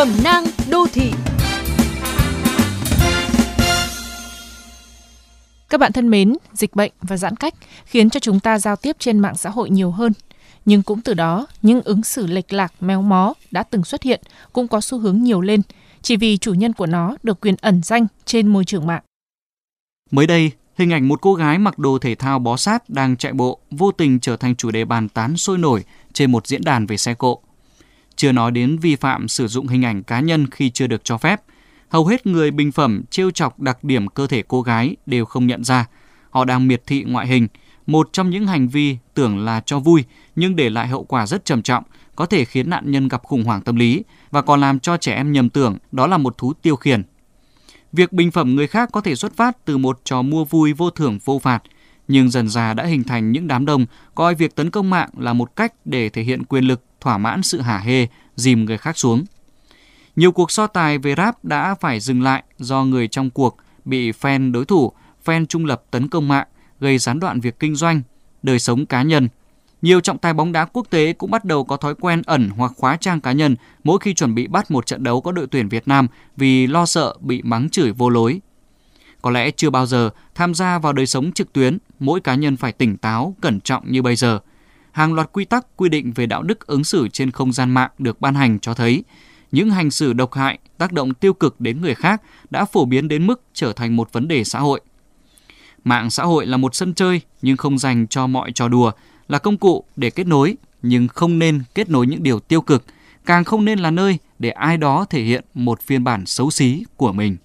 Cẩm nang đô thị Các bạn thân mến, dịch bệnh và giãn cách khiến cho chúng ta giao tiếp trên mạng xã hội nhiều hơn. Nhưng cũng từ đó, những ứng xử lệch lạc, méo mó đã từng xuất hiện cũng có xu hướng nhiều lên, chỉ vì chủ nhân của nó được quyền ẩn danh trên môi trường mạng. Mới đây, hình ảnh một cô gái mặc đồ thể thao bó sát đang chạy bộ vô tình trở thành chủ đề bàn tán sôi nổi trên một diễn đàn về xe cộ. Chưa nói đến vi phạm sử dụng hình ảnh cá nhân khi chưa được cho phép, hầu hết người bình phẩm trêu chọc đặc điểm cơ thể cô gái đều không nhận ra. Họ đang miệt thị ngoại hình, một trong những hành vi tưởng là cho vui nhưng để lại hậu quả rất trầm trọng, có thể khiến nạn nhân gặp khủng hoảng tâm lý và còn làm cho trẻ em nhầm tưởng đó là một thú tiêu khiển. Việc bình phẩm người khác có thể xuất phát từ một trò mua vui vô thưởng vô phạt, nhưng dần dà đã hình thành những đám đông coi việc tấn công mạng là một cách để thể hiện quyền lực, thỏa mãn sự hả hê, dìm người khác xuống. Nhiều cuộc so tài về rap đã phải dừng lại do người trong cuộc bị fan đối thủ, fan trung lập tấn công mạng, gây gián đoạn việc kinh doanh, đời sống cá nhân. Nhiều trọng tài bóng đá quốc tế cũng bắt đầu có thói quen ẩn hoặc khóa trang cá nhân mỗi khi chuẩn bị bắt một trận đấu có đội tuyển Việt Nam vì lo sợ bị mắng chửi vô lối. Có lẽ chưa bao giờ tham gia vào đời sống trực tuyến, mỗi cá nhân phải tỉnh táo, cẩn trọng như bây giờ. Hàng loạt quy tắc quy định về đạo đức ứng xử trên không gian mạng được ban hành cho thấy những hành xử độc hại, tác động tiêu cực đến người khác đã phổ biến đến mức trở thành một vấn đề xã hội. Mạng xã hội là một sân chơi nhưng không dành cho mọi trò đùa, là công cụ để kết nối nhưng không nên kết nối những điều tiêu cực, càng không nên là nơi để ai đó thể hiện một phiên bản xấu xí của mình.